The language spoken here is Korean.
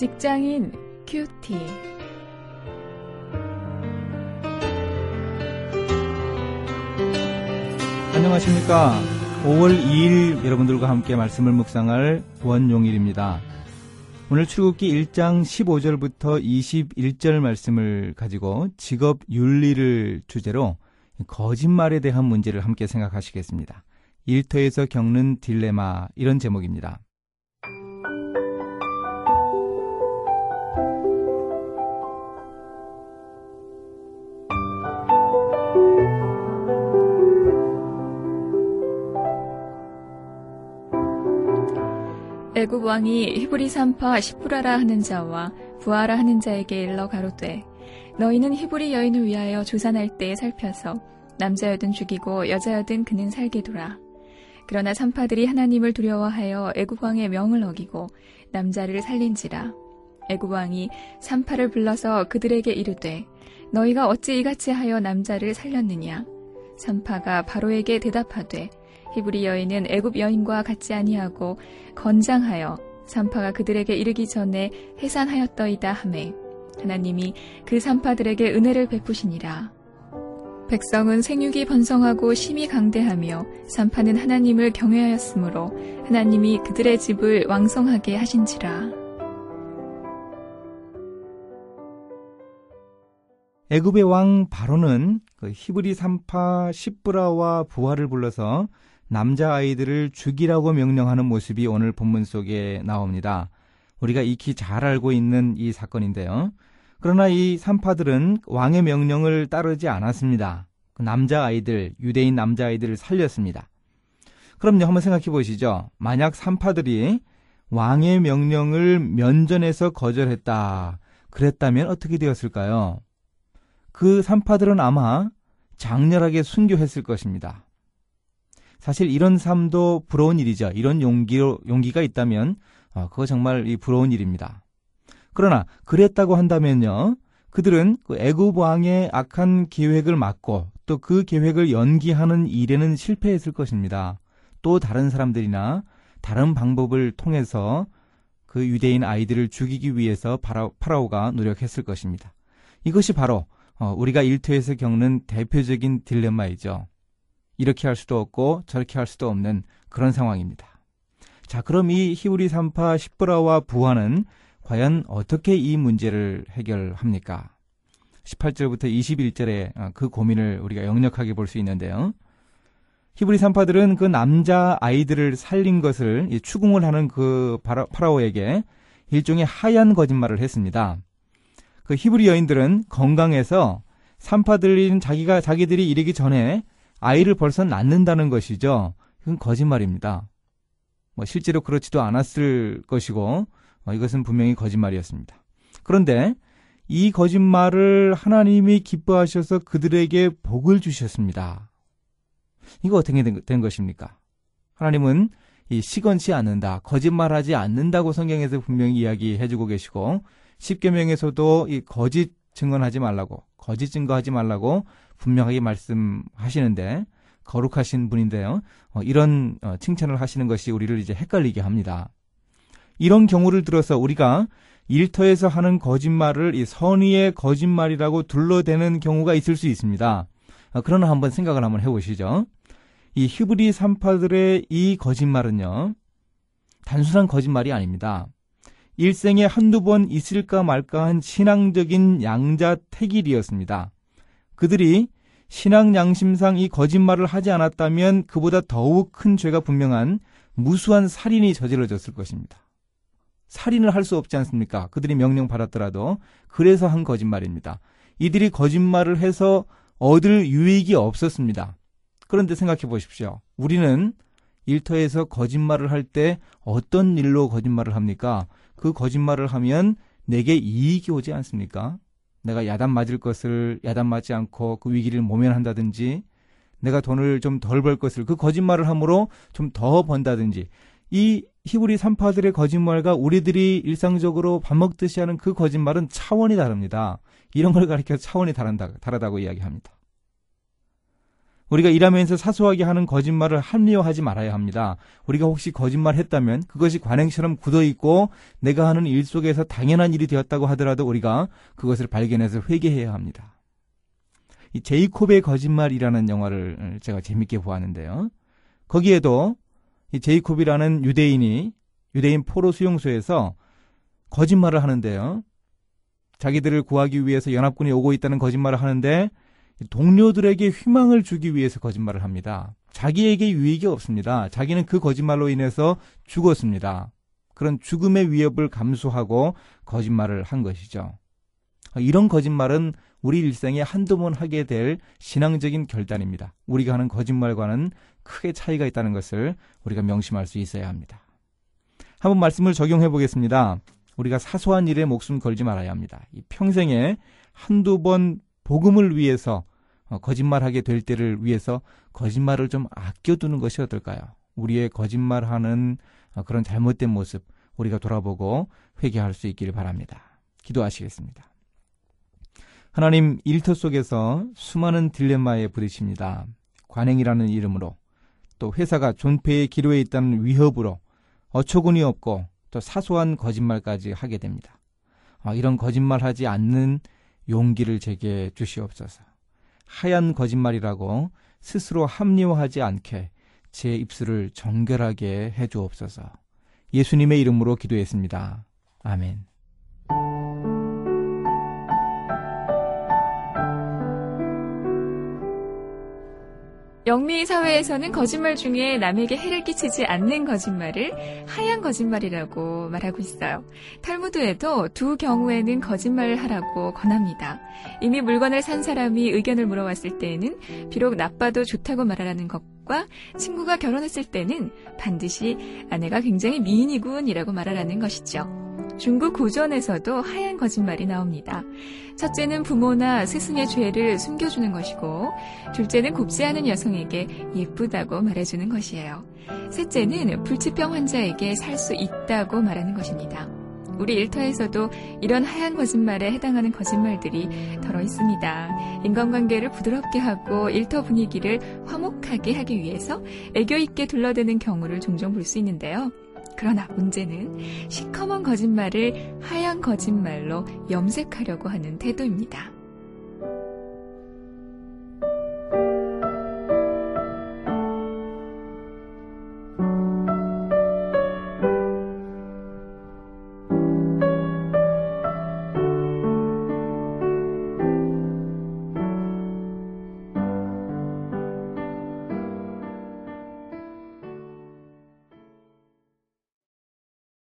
직장인 큐티. 안녕하십니까. 5월 2일 여러분들과 함께 말씀을 묵상할 원용일입니다. 오늘 출국기 1장 15절부터 21절 말씀을 가지고 직업 윤리를 주제로 거짓말에 대한 문제를 함께 생각하시겠습니다. 일터에서 겪는 딜레마 이런 제목입니다. 애굽 왕이 히브리 산파 시프라라 하는 자와 부하라 하는 자에게 일러 가로되 너희는 히브리 여인을 위하여 조산할 때에 살펴서 남자여든 죽이고 여자여든 그는 살게 두라. 그러나 산파들이 하나님을 두려워하여 애굽 왕의 명을 어기고 남자를 살린지라. 애굽 왕이 산파를 불러서 그들에게 이르되 너희가 어찌 이같이 하여 남자를 살렸느냐? 산파가 바로에게 대답하되 히브리 여인은 애굽 여인과 같지 아니하고 건장하여 산파가 그들에게 이르기 전에 해산하였더이다 하매 하나님이 그 산파들에게 은혜를 베푸시니라. 백성은 생육이 번성하고 심히 강대하며 산파는 하나님을 경외하였으므로 하나님이 그들의 집을 왕성하게 하신지라. 애굽의 왕 바로는 그 히브리 산파 시브라와 부하를 불러서 남자 아이들을 죽이라고 명령하는 모습이 오늘 본문 속에 나옵니다. 우리가 익히 잘 알고 있는 이 사건인데요. 그러나 이 산파들은 왕의 명령을 따르지 않았습니다. 그 남자 아이들, 유대인 남자 아이들을 살렸습니다. 그럼요, 한번 생각해 보시죠. 만약 산파들이 왕의 명령을 면전에서 거절했다. 그랬다면 어떻게 되었을까요? 그 산파들은 아마 장렬하게 순교했을 것입니다. 사실 이런 삶도 부러운 일이죠. 이런 용기, 용기가 있다면, 어, 그거 정말 이 부러운 일입니다. 그러나, 그랬다고 한다면요. 그들은 그 애굽 왕의 악한 계획을 막고 또 그 계획을 연기하는 일에는 실패했을 것입니다. 또 다른 사람들이나 다른 방법을 통해서 그 유대인 아이들을 죽이기 위해서 파라오가 노력했을 것입니다. 이것이 바로 어, 우리가 일터에서 겪는 대표적인 딜레마이죠. 이렇게 할 수도 없고 저렇게 할 수도 없는 그런 상황입니다. 자, 그럼 이 히브리 산파 십브라와 부아는 과연 어떻게 이 문제를 해결합니까? 18절부터 21절에 어, 그 고민을 우리가 역력하게 볼 수 있는데요. 히브리 산파들은 그 남자 아이들을 살린 것을 추궁을 하는 그 파라오에게 일종의 하얀 거짓말을 했습니다. 그 히브리 여인들은 건강해서 산파들인 자기가 자기들이 이르기 전에 아이를 벌써 낳는다는 것이죠. 그건 거짓말입니다. 뭐 실제로 그렇지도 않았을 것이고 어, 이것은 분명히 거짓말이었습니다. 그런데 이 거짓말을 하나님이 기뻐하셔서 그들에게 복을 주셨습니다. 이거 어떻게 된, 된 것입니까? 하나님은 이 시건치 않는다, 거짓말하지 않는다고 성경에서 분명히 이야기해주고 계시고 십계명에서도 이 거짓 증언하지 말라고, 거짓 증거하지 말라고 분명하게 말씀하시는데 거룩하신 분인데요. 어, 이런 어, 칭찬을 하시는 것이 우리를 이제 헷갈리게 합니다. 이런 경우를 들어서 우리가 일터에서 하는 거짓말을 이 선의의 거짓말이라고 둘러대는 경우가 있을 수 있습니다. 어, 그러나 한번 생각을 한번 해보시죠. 이 히브리 산파들의 이 거짓말은요, 단순한 거짓말이 아닙니다. 일생에 한두 번 있을까 말까 한 신앙적인 양자택일이었습니다. 그들이 신앙 양심상 이 거짓말을 하지 않았다면 그보다 더욱 큰 죄가 분명한 무수한 살인이 저질러졌을 것입니다. 살인을 할 수 없지 않습니까? 그들이 명령 받았더라도 그래서 한 거짓말입니다. 이들이 거짓말을 해서 얻을 유익이 없었습니다. 그런데 생각해 보십시오. 우리는 일터에서 거짓말을 할 때 어떤 일로 거짓말을 합니까? 그 거짓말을 하면 내게 이익이 오지 않습니까? 내가 야단 맞을 것을 야단 맞지 않고 그 위기를 모면한다든지 내가 돈을 좀 덜 벌 것을 그 거짓말을 함으로 좀 더 번다든지 이 히브리 산파들의 거짓말과 우리들이 일상적으로 밥 먹듯이 하는 그 거짓말은 차원이 다릅니다. 이런 걸 가리켜 차원이 다른다, 다르다고 이야기합니다. 우리가 일하면서 사소하게 하는 거짓말을 합리화하지 말아야 합니다. 우리가 혹시 거짓말 했다면 그것이 관행처럼 굳어 있고 내가 하는 일 속에서 당연한 일이 되었다고 하더라도 우리가 그것을 발견해서 회개해야 합니다. 이 제이콥의 거짓말이라는 영화를 제가 재밌게 보았는데요. 거기에도 이 제이콥이라는 유대인이 유대인 포로 수용소에서 거짓말을 하는데요. 자기들을 구하기 위해서 연합군이 오고 있다는 거짓말을 하는데 동료들에게 희망을 주기 위해서 거짓말을 합니다. 자기에게 유익이 없습니다. 자기는 그 거짓말로 인해서 죽었습니다. 그런 죽음의 위협을 감수하고 거짓말을 한 것이죠. 이런 거짓말은 우리 일생에 한두 번 하게 될 신앙적인 결단입니다. 우리가 하는 거짓말과는 크게 차이가 있다는 것을 우리가 명심할 수 있어야 합니다. 한번 말씀을 적용해 보겠습니다. 우리가 사소한 일에 목숨 걸지 말아야 합니다. 평생에 한두 번 복음을 위해서 어, 거짓말하게 될 때를 위해서 거짓말을 좀 아껴두는 것이 어떨까요? 우리의 거짓말하는 어, 그런 잘못된 모습 우리가 돌아보고 회개할 수 있기를 바랍니다. 기도하시겠습니다. 하나님 일터 속에서 수많은 딜레마에 부딪힙니다. 관행이라는 이름으로 또 회사가 존폐의 기로에 있다는 위협으로 어처구니 없고 또 사소한 거짓말까지 하게 됩니다. 아, 이런 거짓말하지 않는 용기를 제게 주시옵소서. 하얀 거짓말이라고 스스로 합리화하지 않게 제 입술을 정결하게 해 주옵소서. 예수님의 이름으로 기도했습니다. 아멘. 영미 사회에서는 거짓말 중에 남에게 해를 끼치지 않는 거짓말을 하얀 거짓말이라고 말하고 있어요. 탈무드에도 두 경우에는 거짓말을 하라고 권합니다. 이미 물건을 산 사람이 의견을 물어왔을 때에는 비록 나빠도 좋다고 말하라는 것과 친구가 결혼했을 때는 반드시 아내가 굉장히 미인이군이라고 말하라는 것이죠. 중국 고전에서도 하얀 거짓말이 나옵니다. 첫째는 부모나 스승의 죄를 숨겨주는 것이고, 둘째는 곱지 않은 여성에게 예쁘다고 말해주는 것이에요. 셋째는 불치병 환자에게 살 수 있다고 말하는 것입니다. 우리 일터에서도 이런 하얀 거짓말에 해당하는 거짓말들이 덜어 있습니다. 인간관계를 부드럽게 하고 일터 분위기를 화목하게 하기 위해서 애교 있게 둘러대는 경우를 종종 볼 수 있는데요. 그러나 문제는 시커먼 거짓말을 하얀 거짓말로 염색하려고 하는 태도입니다.